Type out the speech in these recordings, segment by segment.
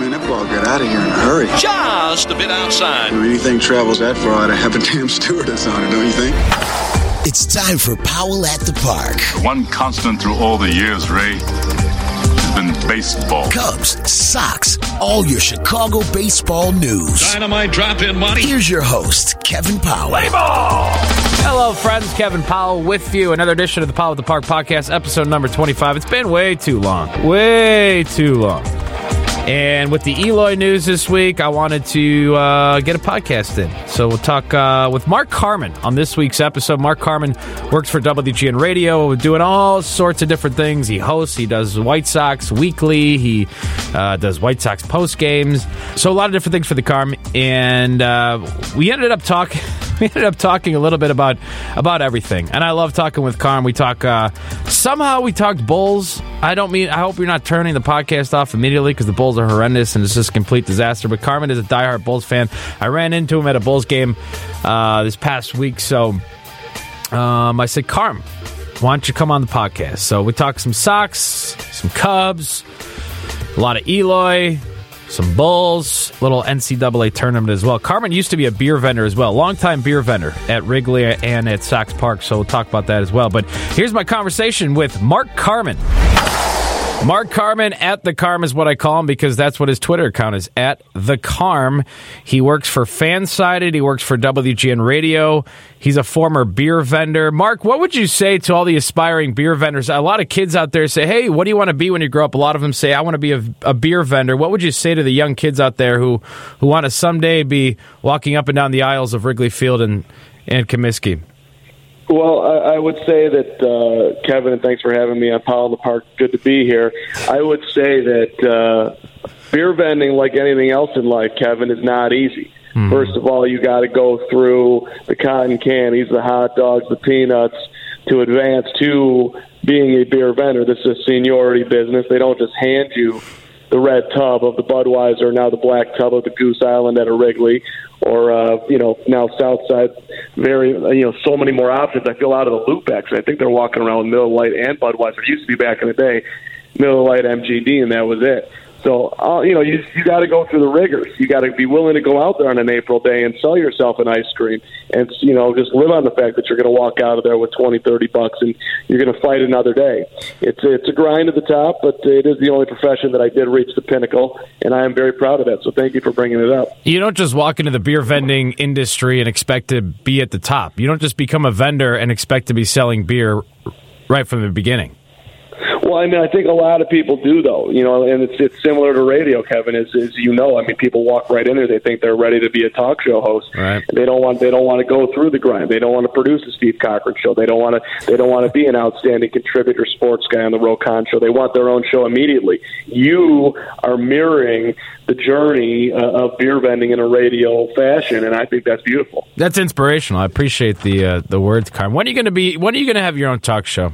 Man, that ball got out of here in a hurry. Just a bit outside. When anything travels that far, I'd have a damn stewardess on it, don't you think? It's time for Powell at the Park. One constant through all the years, Ray, has been baseball. Cubs, Sox, all your Chicago baseball news. Dynamite drop in money. Here's your host, Kevin Powell. Hello, friends. Kevin Powell with you. Another edition of the Powell at the Park podcast, episode number 25. It's been way too long. Way too long. And with the Eloy news this week, I wanted to uh, get a podcast in. So we'll talk uh, with Mark Carman on this week's episode. Mark Carman works for WGN Radio, doing all sorts of different things. He hosts, he does White Sox weekly, he uh, does White Sox post games. So a lot of different things for the Carm. And uh, we ended up talking. We ended up talking a little bit about about everything, and I love talking with Carm. We talk uh, somehow we talked Bulls. I don't mean I hope you're not turning the podcast off immediately because the Bulls are horrendous and it's just a complete disaster. But Carman is a diehard Bulls fan. I ran into him at a Bulls game uh, this past week, so um, I said, Carm, why don't you come on the podcast? So we talked some Sox, some Cubs, a lot of Eloy, some Bulls, little NCAA tournament as well. Carman used to be a beer vendor as well, longtime beer vendor at Wrigley and at Sox Park, so we'll talk about that as well. But here's my conversation with Mark Carman. Mark Carman at the Carm is what I call him because that's what his Twitter account is at the Carm. He works for Fansided. He works for WGN Radio. He's a former beer vendor. Mark, what would you say to all the aspiring beer vendors? A lot of kids out there say, "Hey, what do you want to be when you grow up?" A lot of them say, "I want to be a, a beer vendor." What would you say to the young kids out there who who want to someday be walking up and down the aisles of Wrigley Field and and Comiskey? Well, I, I would say that uh, Kevin, and thanks for having me on Powell the Park. Good to be here. I would say that uh, beer vending, like anything else in life, Kevin, is not easy. Mm-hmm. First of all, you got to go through the cotton candies, the hot dogs, the peanuts to advance to being a beer vendor. This is a seniority business. They don't just hand you the red tub of the Budweiser, now the black tub of the Goose Island at a Wrigley, or uh, you know now Southside. Very you know so many more options. I feel out of the loop actually. I think they're walking around with Miller Lite and Budweiser. It used to be back in the day, Miller Lite, MGD, and that was it. So uh, you know you you got to go through the rigors. You got to be willing to go out there on an April day and sell yourself an ice cream, and you know just live on the fact that you're going to walk out of there with twenty, thirty bucks, and you're going to fight another day. It's it's a grind at the top, but it is the only profession that I did reach the pinnacle, and I am very proud of that. So thank you for bringing it up. You don't just walk into the beer vending industry and expect to be at the top. You don't just become a vendor and expect to be selling beer right from the beginning. Well, I mean, I think a lot of people do, though. You know, and it's it's similar to radio, Kevin. As, as you know, I mean, people walk right in there. They think they're ready to be a talk show host. Right. They don't want they don't want to go through the grind. They don't want to produce a Steve Cochran show. They don't want to they don't want to be an outstanding contributor, sports guy on the Roe Conn show. They want their own show immediately. You are mirroring the journey uh, of beer vending in a radio fashion, and I think that's beautiful. That's inspirational. I appreciate the uh, the words, Carm. When are you going to be? When are you going to have your own talk show?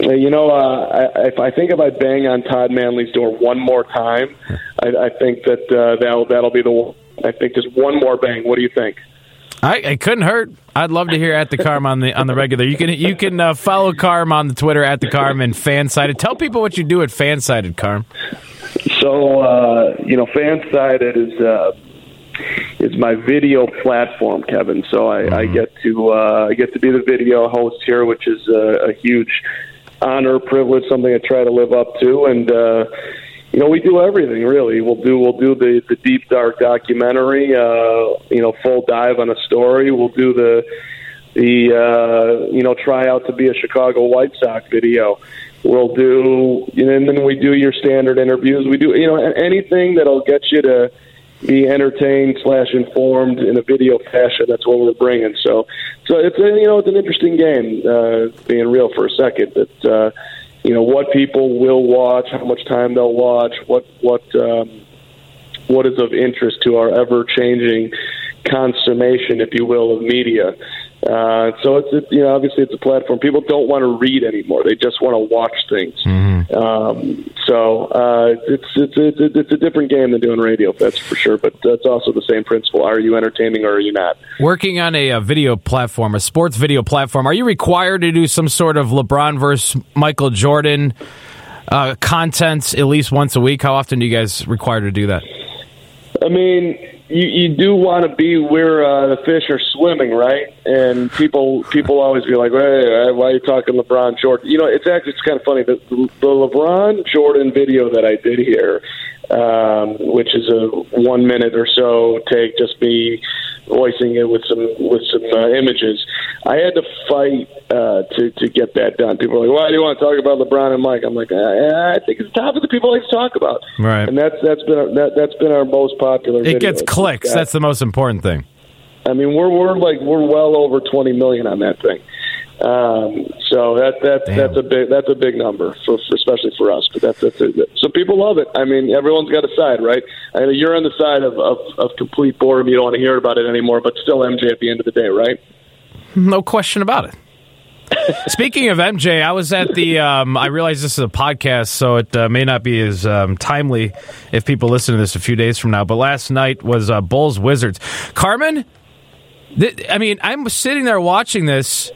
You know, uh, I, if I think if I bang on Todd Manley's door one more time, I, I think that uh, that'll that'll be the. one. I think just one more bang. What do you think? I it couldn't hurt. I'd love to hear at the Carm on the on the regular. You can you can uh, follow Carm on the Twitter at the Carm and Fansided. Tell people what you do at Fansided, Carm. So uh, you know, Fansided is. Uh, is my video platform, Kevin. So I, mm-hmm. I get to uh, I get to be the video host here, which is a, a huge honor, privilege, something I try to live up to, and uh, you know we do everything really. We'll do we'll do the the deep dark documentary, uh, you know, full dive on a story. We'll do the the uh, you know try out to be a Chicago White Sox video. We'll do, and then we do your standard interviews. We do you know anything that'll get you to be entertained slash informed in a video fashion. That's what we're bringing. So, so it's a, you know it's an interesting game. Uh, being real for a second, that uh, you know what people will watch, how much time they'll watch, what what um, what is of interest to our ever changing consummation, if you will, of media. Uh, so it's it, you know obviously it's a platform. People don't want to read anymore; they just want to watch things. Mm-hmm. Um, so uh, it's, it's it's it's a different game than doing radio, that's for sure. But that's also the same principle: are you entertaining or are you not? Working on a, a video platform, a sports video platform, are you required to do some sort of LeBron versus Michael Jordan? uh, content at least once a week? How often do you guys require to do that? I mean, you, you do want to be where uh, the fish are swimming, right? And people people always be like, "Hey, why are you talking LeBron Jordan?" You know, it's actually it's kind of funny. The, the LeBron Jordan video that I did here, um, which is a one minute or so take, just me voicing it with some with some uh, images. I had to fight uh, to to get that done. People are like, "Why do you want to talk about LeBron and Mike?" I'm like, I, I think it's a topic that people like to talk about, Right. And that's that's been our, that that's been our most popular. It video. gets clicks. That's the most important thing. I mean, we're we're like we're well over 20 million on that thing. Um, so that that Damn. that's a big that's a big number for, for especially for us. But that's, that's a, so people love it. I mean, everyone's got a side, right? I mean, you're on the side of, of of complete boredom. You don't want to hear about it anymore. But still, MJ at the end of the day, right? No question about it. Speaking of MJ, I was at the. Um, I realize this is a podcast, so it uh, may not be as um, timely if people listen to this a few days from now. But last night was uh, Bulls Wizards. Carman, th- I mean, I'm sitting there watching this.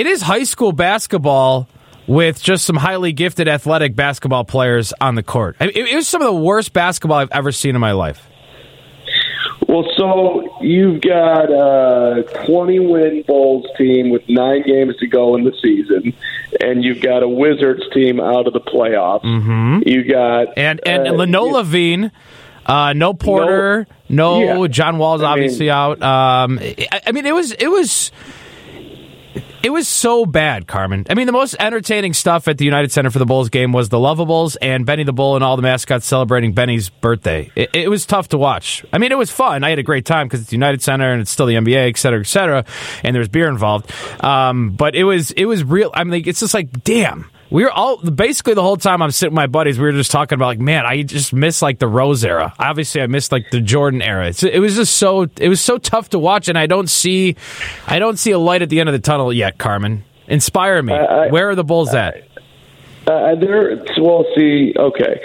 It is high school basketball with just some highly gifted athletic basketball players on the court. I mean, it, it was some of the worst basketball I've ever seen in my life. Well, so you've got a 20 win Bulls team with nine games to go in the season, and you've got a Wizards team out of the playoffs. Mm-hmm. You got And and uh, Leno LaVine, uh, no Porter, no, Yeah. John Wall's I obviously mean- out. Um, I, I mean, it was it was it was so bad, Carman. I mean, the most entertaining stuff at the United Center for the Bulls game was the Luvabulls and Benny the Bull and all the mascots celebrating Benny's birthday. It, it was tough to watch. I mean, it was fun. I had a great time because it's the United Center and it's still the NBA, et cetera, et cetera, and there's beer involved. Um, but it was it was real. I mean, it's just like, damn. We were all basically the whole time I'm sitting with my buddies. We were just talking about like, man, I just miss like the Rose era. Obviously, I missed like the Jordan era. It's, it was just so it was so tough to watch, and I don't see, I don't see a light at the end of the tunnel yet. Carman, inspire me. I- Where are the Bulls at? Uh, there, well, see, okay.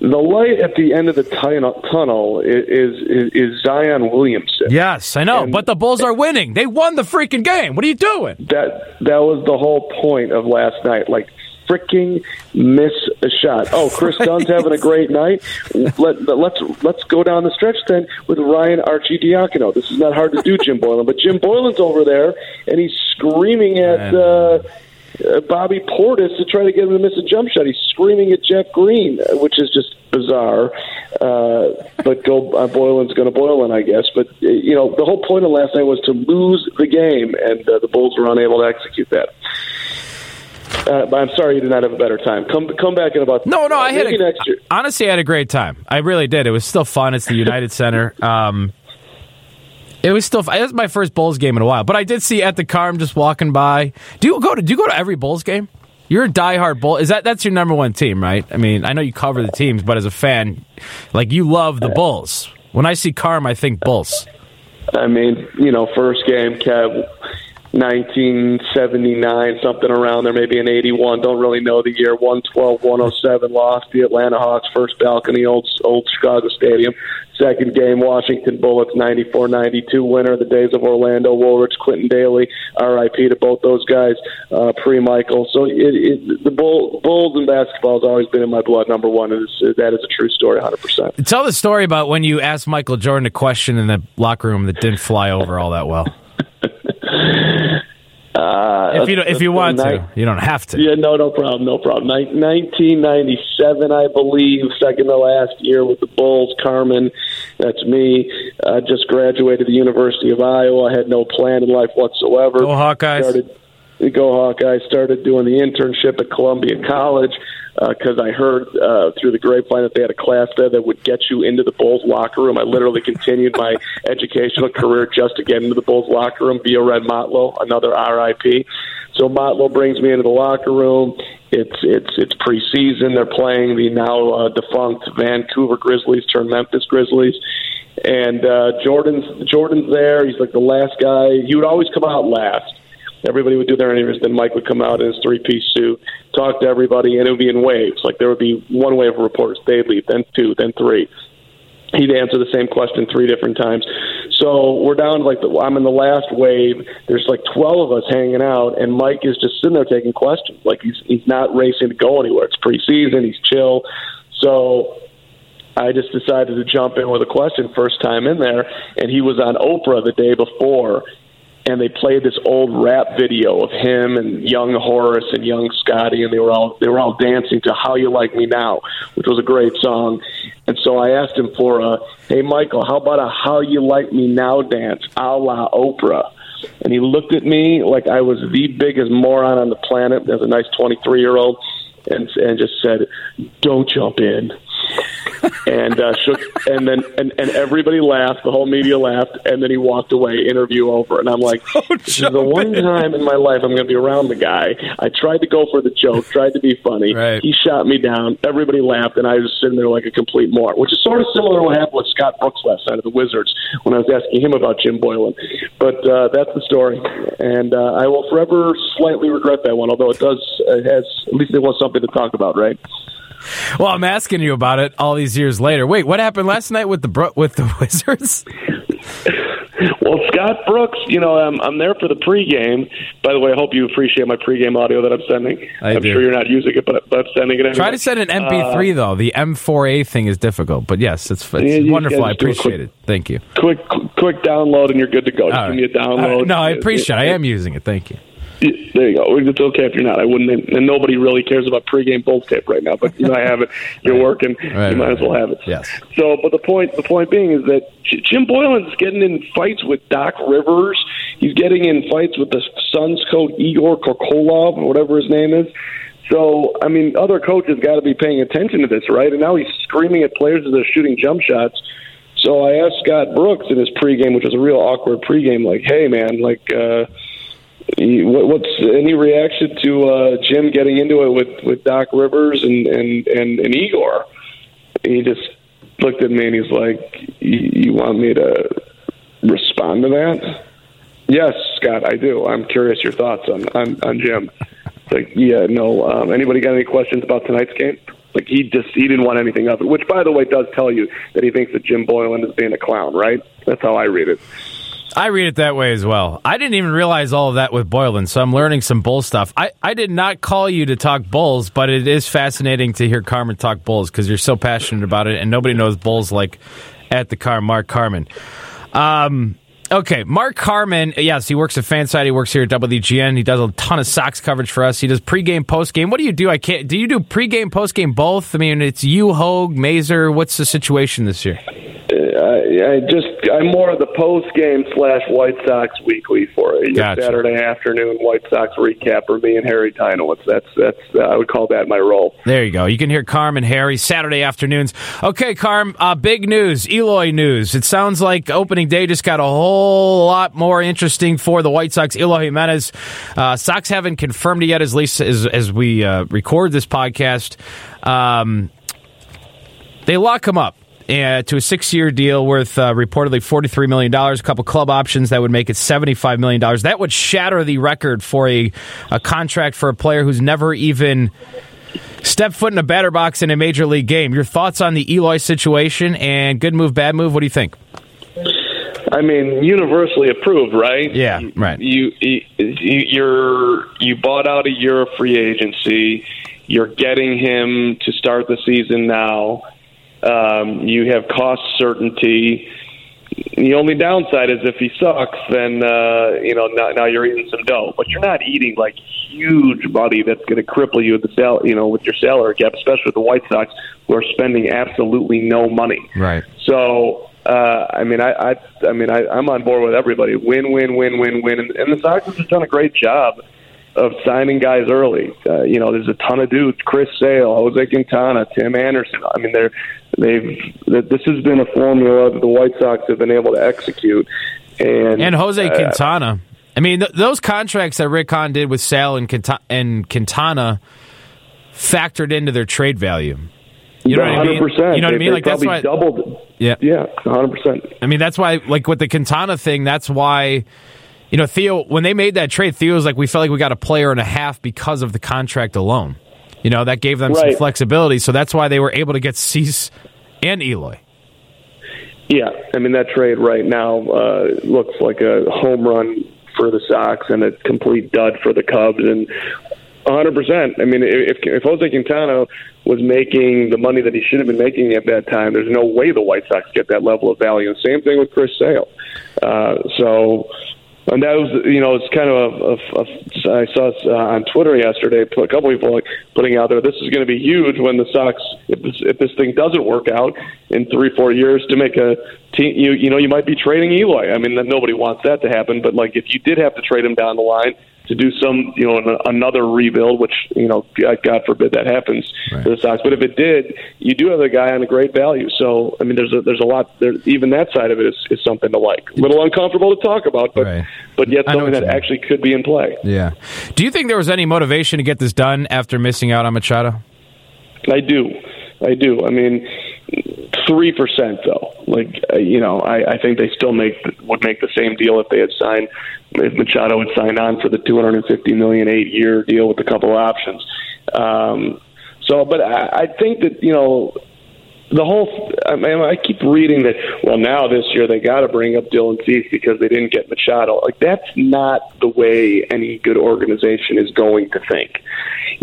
The light at the end of the tunnel, tunnel is, is is Zion Williamson. Yes, I know, And- but the Bulls are winning. They won the freaking game. What are you doing? That that was the whole point of last night. Like freaking miss a shot. Oh, Kris Dunn's having a great night. Let, let's let's go down the stretch then with Ryan Arcidiacono. This is not hard to do, Jim Boylan, but Jim Boylan's over there and he's screaming at. Uh, uh, Bobby Portis to try to get him to miss a jump shot. He's screaming at Jeff Green, which is just bizarre. Uh, but go uh, Boylan's going to Boylan, I guess. But uh, you know, the whole point of last night was to lose the game, and uh, the Bulls were unable to execute that. Uh, but I'm sorry you did not have a better time. Come come back in about No, no, I had a, next year. honestly, I had a great time. I really did. It was still fun. It's the United Center. Um, it was still. It was my first Bulls game in a while, but I did see at the car. I'm just walking by. Do you go to? Do you go to every Bulls game? You're a diehard Bull. Is that that's your number one team, right? I mean, I know you cover the teams, but as a fan, like you love the Bulls. When I see Carm, I think Bulls. I mean, you know, first game, Kev, 1979, something around there, maybe an 81. Don't really know the year. 112, 107, lost the Atlanta Hawks, first balcony, old old Chicago Stadium. Second game, Washington Bullets, 94 92 winner. The days of Orlando Woolridge, Quintin Dailey, RIP to both those guys, uh, pre Michael. So it, it, the Bull, Bulls and basketball has always been in my blood, number one. Is, that is a true story, 100%. Tell the story about when you asked Michael Jordan a question in the locker room that didn't fly over all that well. Uh, If you don't, if you want to, you don't have to. Yeah, no, no problem, no problem. Nin- 1997, I believe, second to last year with the Bulls. Carman, that's me. Uh, just graduated the University of Iowa. I had no plan in life whatsoever. Go Hawkeyes. Started, go Hawkeyes. Started doing the internship at Columbia College because I heard uh, through the grapevine that they had a class there that would get you into the Bulls locker room. I literally continued my educational career just to get into the Bulls locker room via Red Mottlow, another RIP. So Mottlow brings me into the locker room. It's it's it's preseason. They're playing the now uh, defunct Vancouver Grizzlies turned Memphis Grizzlies, and uh, Jordan's Jordan's there. He's like the last guy. He would always come out last. Everybody would do their interviews. Then Mike would come out in his three piece suit, talk to everybody, and it would be in waves. Like there would be one wave of reporters. They'd leave, then two, then three. he'd answer the same question three different times. So we're down to like the, I'm in the last wave. There's like 12 of us hanging out, and Mike is just sitting there taking questions. Like he's he's not racing to go anywhere. It's preseason. He's chill. So I just decided to jump in with a question first time in there, and he was on Oprah the day before, and they played this old rap video of him and young Horace and young Scotty, and they were all they were all dancing to "How You Like Me Now," which was a great song. And so I asked him for a, "Hey Michael, how about a How You Like Me Now dance, a la Oprah?" And he looked at me like I was the biggest moron on the planet as a nice twenty three year old, and and just said, "Don't jump in." And uh, shook, and then and, and everybody laughed. The whole media laughed, and then he walked away. Interview over, and I'm like, this is the one time in my life I'm going to be around the guy. I tried to go for the joke, tried to be funny. Right. He shot me down. Everybody laughed, and I was sitting there like a complete moron, which is sort of similar to what happened with Scott Brooks last night at the Wizards when I was asking him about Jim Boylan. But uh, that's the story, and uh, I will forever slightly regret that one. Although it does, it has at least it was something to talk about, right? Well, I'm asking you about it all these years later. Wait, what happened last night with the Bro- with the Wizards? Well, Scott Brooks, you know, I'm, I'm there for the pregame. By the way, I hope you appreciate my pregame audio that I'm sending. I am sure you're not using it, but, but I'm sending it anyway. Try to send an MP3 Uh, though. The M4A thing is difficult, but yes, it's, it's Yeah, wonderful. I appreciate quick- it. Thank you. quick, quick download, and you're good to go. All give me a download. right. No, I appreciate. it. I am using it. Thank you. There you go. It's okay if you're not. I wouldn't, and nobody really cares about pregame Bulls tape right now. But you know, I have it. You're working. Right, you might right, as well right. have it. Yes. So, but the point, the point being is that Jim Boylan's getting in fights with Doc Rivers. He's getting in fights with the Suns coach Igor Kokoskov, whatever his name is. So, I mean, other coaches got to be paying attention to this, right? And now he's screaming at players as they're shooting jump shots. So I asked Scott Brooks in his pregame, which was a real awkward pregame, like, "Hey, man, like." uh what's any reaction to uh, Jim getting into it with, with Doc Rivers and, and, and, and Igor? He just looked at me and he's like, "You want me to respond to that?" Yes, Scott, I do. I'm curious your thoughts on on, on Jim. It's like, yeah, no. Um, anybody got any questions about tonight's game? Like he just he didn't want anything of it. Which, by the way, does tell you that he thinks that Jim Boylan is being a clown, right? That's how I read it. I read it that way as well. I didn't even realize all of that with Boylan, so I'm learning some bull stuff. I, I did not call you to talk bulls, but it is fascinating to hear Carman talk bulls because you're so passionate about it, and nobody knows bulls like at the Carm, Mark Carman. Um, okay, Mark Carman, yes, he works at Fansided. He works here at WGN. He does a ton of Sox coverage for us. He does pregame, postgame. What do you do? I can't. Do you do pregame, postgame, both? I mean, it's you, Hogue, Mazer. What's the situation this year? I, I just I'm more of the post game slash White Sox weekly for it. Gotcha. Saturday afternoon White Sox recap for me and Harry Teinowitz. That's that's uh, I would call that my role. There you go. You can hear Carm and Harry Saturday afternoons. Okay, Carm, uh, big news, Eloy news. It sounds like opening day just got a whole lot more interesting for the White Sox. Eloy Jimenez. Uh, Sox haven't confirmed it yet, as least as, as we uh, record this podcast. Um, they lock him up. Uh, to a six-year deal worth uh, reportedly $43 million, a couple club options that would make it $75 million. That would shatter the record for a, a contract for a player who's never even stepped foot in a batter box in a major league game. Your thoughts on the Eloy situation and good move, bad move? What do you think? I mean, universally approved, right? Yeah, right. You, you you're you bought out a year of free agency. You're getting him to start the season now. Um, you have cost certainty. The only downside is if he sucks, then uh, you know now, now you're eating some dough. But you're not eating like huge money that's going to cripple you with the sal- you know with your salary cap, especially with the White Sox who are spending absolutely no money. Right. So uh, I mean, I, I, I mean, I, I'm on board with everybody. Win, win, win, win, win, and, and the Sox have just done a great job of signing guys early. Uh, you know, there's a ton of dudes: Chris Sale, Jose Quintana, Tim Anderson. I mean, they're they've this has been a formula that the White Sox have been able to execute. And And Jose uh, Quintana. I mean, th- those contracts that Rick Hahn did with Sale and, Quinta- and Quintana factored into their trade value. You know what I mean? You know what I mean? Like that's why. doubled. Yeah. Yeah, 100. percent I mean, that's why, like with the Quintana thing, that's why, you know, Theo, when they made that trade, Theo was like, we felt like we got a player and a half because of the contract alone. You know, that gave them some flexibility. So that's why they were able to get Cease and Eloy. Yeah, I mean that trade right now uh, looks like a home run for the Sox and a complete dud for the Cubs. And 100. percent I mean, if if Jose Quintana was making the money that he should have been making at that time, there's no way the White Sox get that level of value. And same thing with Chris Sale. Uh, so and that was you know it's kind of a, a, a I saw uh, on Twitter yesterday a couple people like putting out there this is going to be huge when the Sox if this if this thing doesn't work out in three four years to make a team you you know you might be trading Eloy I mean nobody wants that to happen but like if you did have to trade him down the line to do some, you know, another rebuild, which you know, God forbid that happens right. for the Sox. But if it did, you do have a guy on a great value. So I mean, there's a there's a lot there. Even that side of it is, is something to like. A little uncomfortable to talk about, but right. but yet something that actually could be in play. Yeah. Do you think there was any motivation to get this done after missing out on Machado? I do. I do. I mean, three percent though. Like uh, you know, I, I think they still make would make the same deal if they had signed if Machado had signed on for the two hundred and fifty million eight year deal with a couple options. Um, so, but I, I think that you know the whole I mean I keep reading that well now this year they got to bring up Dylan Cease because they didn't get Machado. Like that's not the way any good organization is going to think.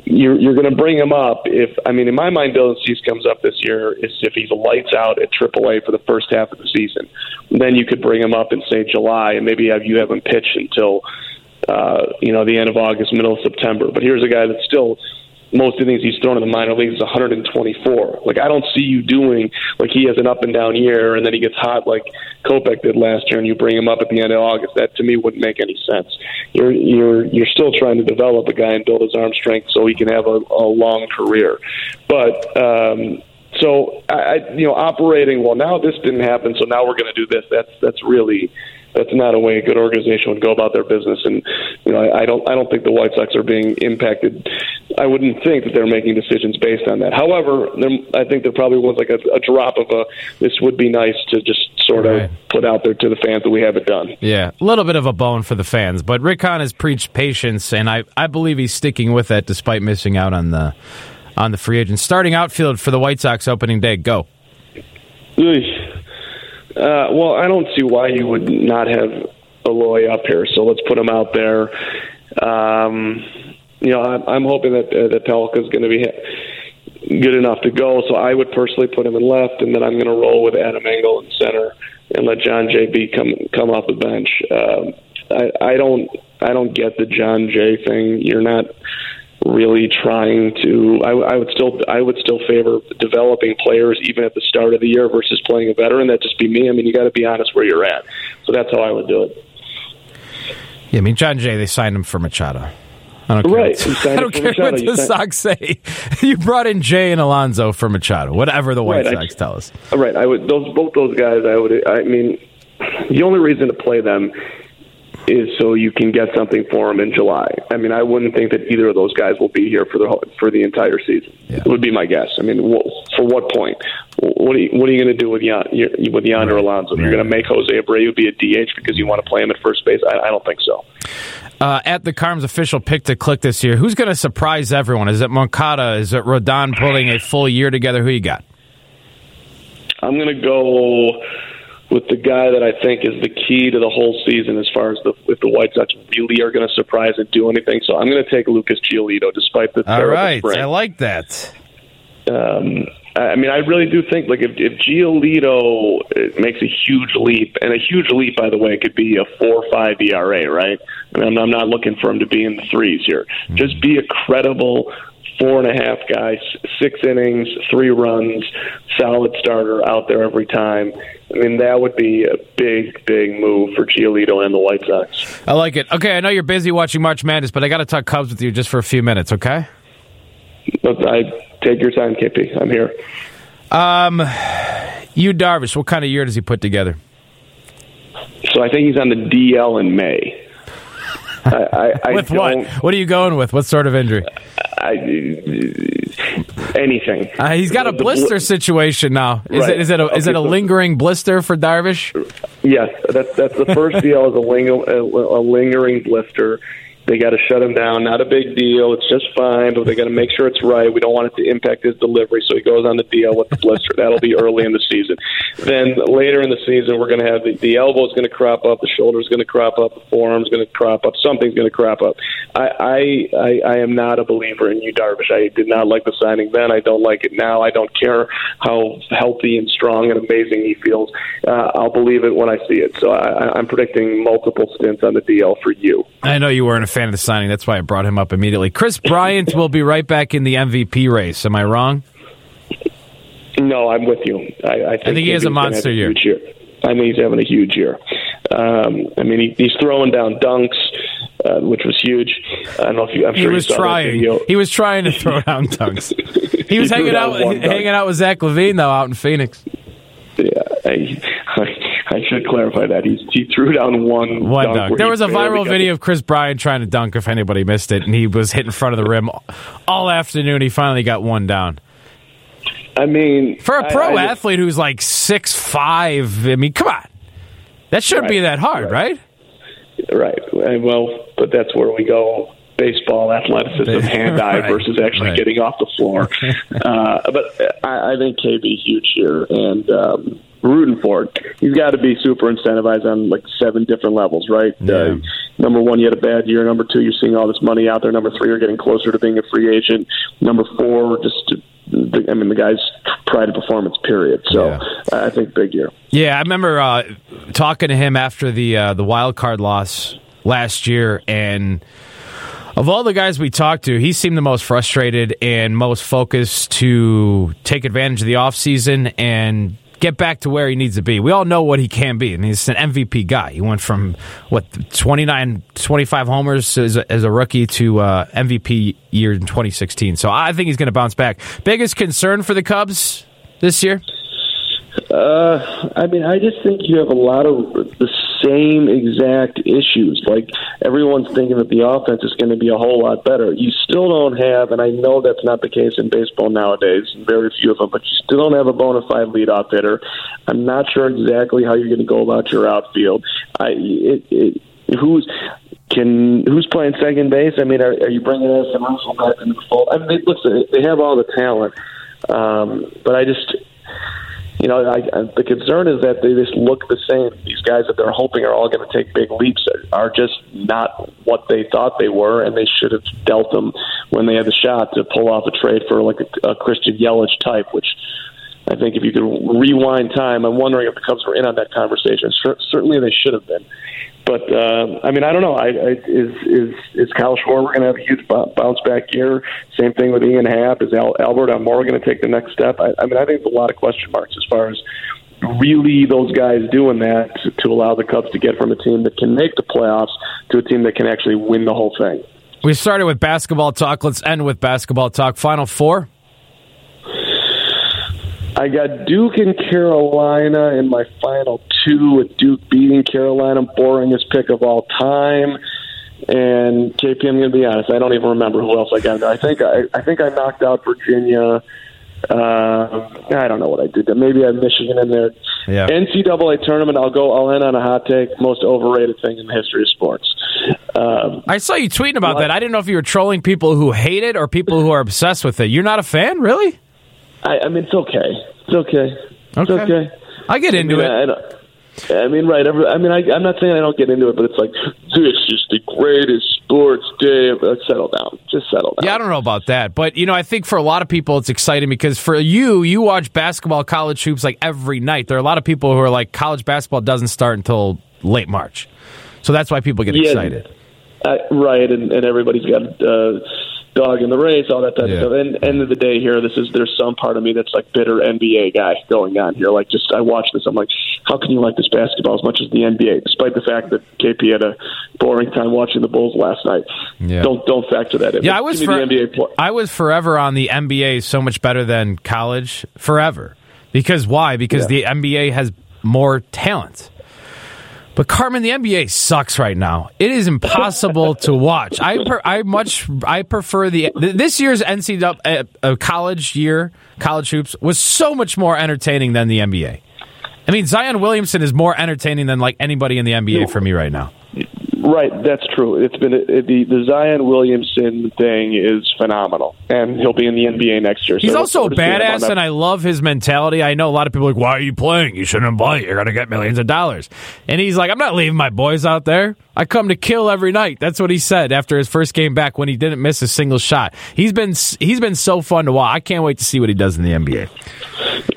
You're you're going to bring him up if I mean in my mind Dylan Cease comes up this year is if he's lights out at AAA for the first half of the season. Then you could bring him up in say July and maybe have you have him pitch until uh, you know the end of August middle of September. But here's a guy that's still most of things he's thrown in the minor leagues is 124. Like I don't see you doing like he has an up and down year and then he gets hot like Kopech did last year and you bring him up at the end of August. That to me wouldn't make any sense. You're you're you're still trying to develop a guy and build his arm strength so he can have a, a long career. But um so I, I you know operating well now this didn't happen so now we're going to do this that's that's really that's not a way a good organization would go about their business. And you know, I, I don't I don't think the White Sox are being impacted. I wouldn't think that they're making decisions based on that. However, I think there probably was like a, a drop of a this would be nice to just sort of right. put out there to the fans that we have it done. Yeah, a little bit of a bone for the fans, but Rick Hahn has preached patience, and I I believe he's sticking with that despite missing out on the on the free agent starting outfield for the White Sox opening day. Go. Uh, well, I don't see why you would not have Eloy up here. So let's put him out there. Um, you know, I'm, I'm hoping that uh, that Palka is going to be good enough to go. So I would personally put him in left, and then I'm going to roll with Adam Engel in center and let Jon Jay B come come off the bench. Um, I, I don't I don't get the Jon Jay thing. You're not really trying to I, I would still I would still favor developing players even at the start of the year versus playing a veteran. That just be me. I mean, you got to be honest where you're at. So that's how I would do it. Yeah, I mean, Jon Jay, they signed him for Machado. I don't care, right. what, I don't care what the Sox say. you brought in Jay and Alonso for Machado, whatever the White right, Sox tell us. Right. I would. Those both those guys. I would. I mean, the only reason to play them is so you can get something for them in July. I mean, I wouldn't think that either of those guys will be here for the for the entire season. Yeah. Would be my guess. I mean, for what point? What are you, what are you going to do with Yon, with Yonder right. Alonso? You're going to make Jose Abreu be a DH because you want to play him at first base? I, I don't think so. Uh, at the Carms official pick to click this year, who's going to surprise everyone? Is it Moncada? Is it Rodon pulling a full year together? Who you got? I'm going to go with the guy that I think is the key to the whole season as far as the if the White Sox really are going to surprise and do anything. So I'm going to take Lucas Giolito, despite the all right. I like that. Um, I mean, I really do think like if, if Giolito uh, makes a huge leap, and a huge leap, by the way, could be a four or five ERA, right? I mean, I'm not looking for him to be in the threes here. Mm-hmm. Just be a credible four and a half guys, six innings, three runs, solid starter out there every time. I mean, that would be a big, big move for Giolito and the White Sox. I like it. Okay, I know you're busy watching March Madness, but I got to talk Cubs with you just for a few minutes, okay? I take your time, KP. I'm here. Um, Yu Darvish, what kind of year does he put together? So I think he's on the DL in May. I, I, with what? What are you going with? What sort of injury? I, anything. Uh, he's got a blister bl- situation now. Is right. it is it a okay, is it a so, lingering blister for Darvish? Yes, that's that's the first deal is a, ling- a, a lingering blister. They got to shut him down. Not a big deal. It's just fine, but they got to make sure it's right. We don't want it to impact his delivery, so he goes on the deal with the blister. That'll be early in the season. Then later in the season, we're going to have the, the elbow is going to crop up, the shoulder is going to crop up, the forearm is going to crop up, something's going to crop up. I, I I I am not a believer in you, Darvish. I did not like the signing then. I don't like it now. I don't care how healthy and strong and amazing he feels. Uh, I'll believe it when I see it. So I, I'm predicting multiple stints on the DL for you. I know you weren't a fan of the signing. That's why I brought him up immediately. Kris Bryant will be right back in the MVP race. Am I wrong? No, I'm with you. I, I think, I think he has a monster year. year. I mean, he's having a huge year. Um, I mean, he, he's throwing down dunks, uh, which was huge. I don't know if you. I'm He sure was trying. He was trying to throw down dunks. He was He hanging out, dunk. hanging out with Zach LaVine though, out in Phoenix. Yeah, I, I, I should clarify that he he threw down one One dunk. dunk. There was a viral video of Kris Bryant trying to dunk. If anybody missed it, and he was hit in front of the rim all afternoon. He finally got one down. I mean, For a pro I just- athlete who's like six five, I mean, come on, that shouldn't be that hard, right? Right. And, Well, but that's where we go. Baseball athleticism, hand eye Right, versus actually right. getting off the floor. uh, but I, I think KB huge here and um, rooting for it. He's got to be super incentivized on like seven different levels, right? Yeah. Uh, number one, you had a bad year. Number two, you're seeing all this money out there. Number three, you're getting closer to being a free agent. Number four, just the, I mean, the guy's pride of performance. Period. So Yeah. I think big year. Yeah, I remember uh, talking to him after the uh, the wild card loss last year, and of all the guys we talked to, he seemed the most frustrated and most focused to take advantage of the offseason and get back to where he needs to be. We all know what he can be, and he's an MVP guy. He went from, what, 29, 25 homers as a, as a rookie to uh, MVP year in 2016. So I think he's going to bounce back. Biggest concern for the Cubs this year? Uh, I mean, I just think you have a lot of the same exact issues. Like everyone's thinking that the offense is going to be a whole lot better. You still don't have, and I know that's not the case in baseball nowadays. Very few of them, but you still don't have a bona fide leadoff hitter. I'm not sure exactly how you're going to go about your outfield. I it, it, who's can who's playing second base? I mean, are, are you bringing Evan Russell back into the fold? I mean, they, listen, they have all the talent, um, but I just you know, I, the concern is that they just look the same. These guys that they're hoping are all going to take big leaps are just not what they thought they were, and they should have dealt them when they had the shot to pull off a trade for like a, a Christian Yelich type, which I think if you could rewind time, I'm wondering if the Cubs were in on that conversation. Cer- certainly, they should have been. But uh, I mean, I don't know. I, I, is is is Kyle Schwarber going to have a huge bou- bounce back year? Same thing with Ian Happ. Is Al, Albert Almora going to take the next step? I, I mean, I think there's a lot of question marks as far as really those guys doing that to, to allow the Cubs to get from a team that can make the playoffs to a team that can actually win the whole thing. We started with basketball talk. Let's end with basketball talk. Final four. I got Duke and Carolina in my final two, with Duke beating Carolina, boringest pick of all time. And KP, I'm going to be honest, I don't even remember who else I got. I think I, I think I knocked out Virginia. Uh, I don't know what I did. Maybe I had Michigan in there. Yeah. NCAA tournament. I'll go. I'll end on a hot take. Most overrated thing in the history of sports. Um, I saw you tweeting about What? that. I didn't know if you were trolling people who hate it or people who are obsessed with it. You're not a fan, really? I, I mean, it's okay. It's okay. It's Okay. okay. I get into I mean, it. I, I mean, right? Every, I mean, I, I'm not saying I don't get into it, but it's like this is the greatest sports day. Let's settle down. Just settle down. Yeah, I don't know about that, but you know, I think for a lot of people it's exciting because for you, you watch basketball, college hoops like every night. There are a lot of people who are like, college basketball doesn't start until late March, so that's why people get Yeah. excited. Uh, right, and, and everybody's got uh, dog in the race, all that type Yeah. of stuff. And end of the day, here, this is there's some part of me that's like bitter NBA guy going on here. Like, just I watch this, I'm like, how can you like this basketball as much as the NBA, despite the fact that KP had a boring time watching the Bulls last night. Yeah. Don't don't factor that in. Yeah, But I was for, the NBA play. I was forever on the NBA is so much better than college forever. Because why? Because the NBA has more talent. But Carman, the NBA sucks right now. It is impossible to watch. I per, I much I prefer the this year's NCAA uh, uh, college year college hoops was so much more entertaining than the NBA. I mean, Zion Williamson is more entertaining than like anybody in the NBA for me right now. Right, that's true. It's been the the Zion Williamson thing is phenomenal, and he'll be in the NBA next year. He's look also forward to seeing him on badass, and I love his mentality. I know a lot of people are like, "Why are you playing? You shouldn't play. You're gonna get millions of dollars." And he's like, "I'm not leaving my boys out there. I come to kill every night." That's what he said after his first game back when he didn't miss a single shot. He's been he's been so fun to watch. I can't wait to see what he does in the NBA.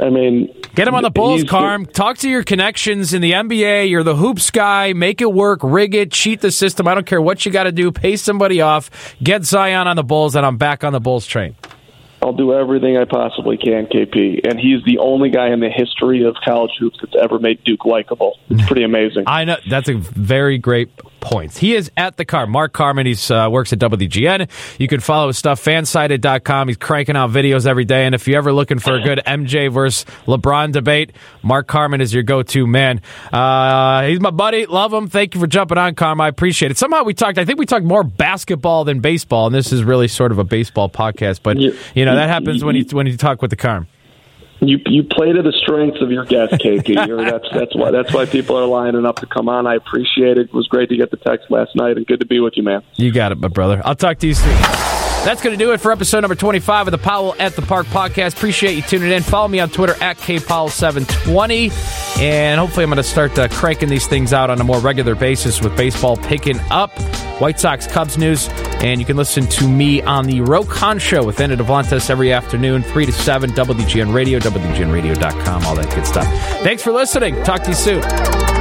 I mean, Get him on the Bulls, Carm. Talk to your connections in the NBA. You're the hoops guy. Make it work. Rig it. Cheat the system. I don't care what you got to do. Pay somebody off. Get Zion on the Bulls, and I'm back on the Bulls train. I'll do everything I possibly can, KP. And he's the only guy in the history of college hoops that's ever made Duke likable. It's pretty amazing. I know that's a very great point. He is at the Carm. Mark Carman. He uh, works at WGN. You can follow his stuff fansided.com. He's cranking out videos every day. And if you're ever looking for a good MJ versus LeBron debate, Mark Carman is your go-to man. Uh, he's my buddy. Love him. Thank you for jumping on, Carm. I appreciate it. Somehow we talked. I think we talked more basketball than baseball, and this is really sort of a baseball podcast. But you know that happens when you when you talk with the Carm. You you play to the strengths of your guest, KP. That's that's why that's why people are lining up to come on. I appreciate it. It was great to get the text last night, and good to be with you, man. You got it, my brother. I'll talk to you soon. That's going to do it for episode number 25 of the Powell at the Park podcast. Appreciate you tuning in. Follow me on Twitter at KPowell720. And hopefully, I'm going to start uh, cranking these things out on a more regular basis with baseball picking up. White Sox Cubs news. And you can listen to me on the Roe Conn Show with Anna Davlantes every afternoon, 3 to 7, WGN Radio, WGNRadio.com, all that good stuff. Thanks for listening. Talk to you soon.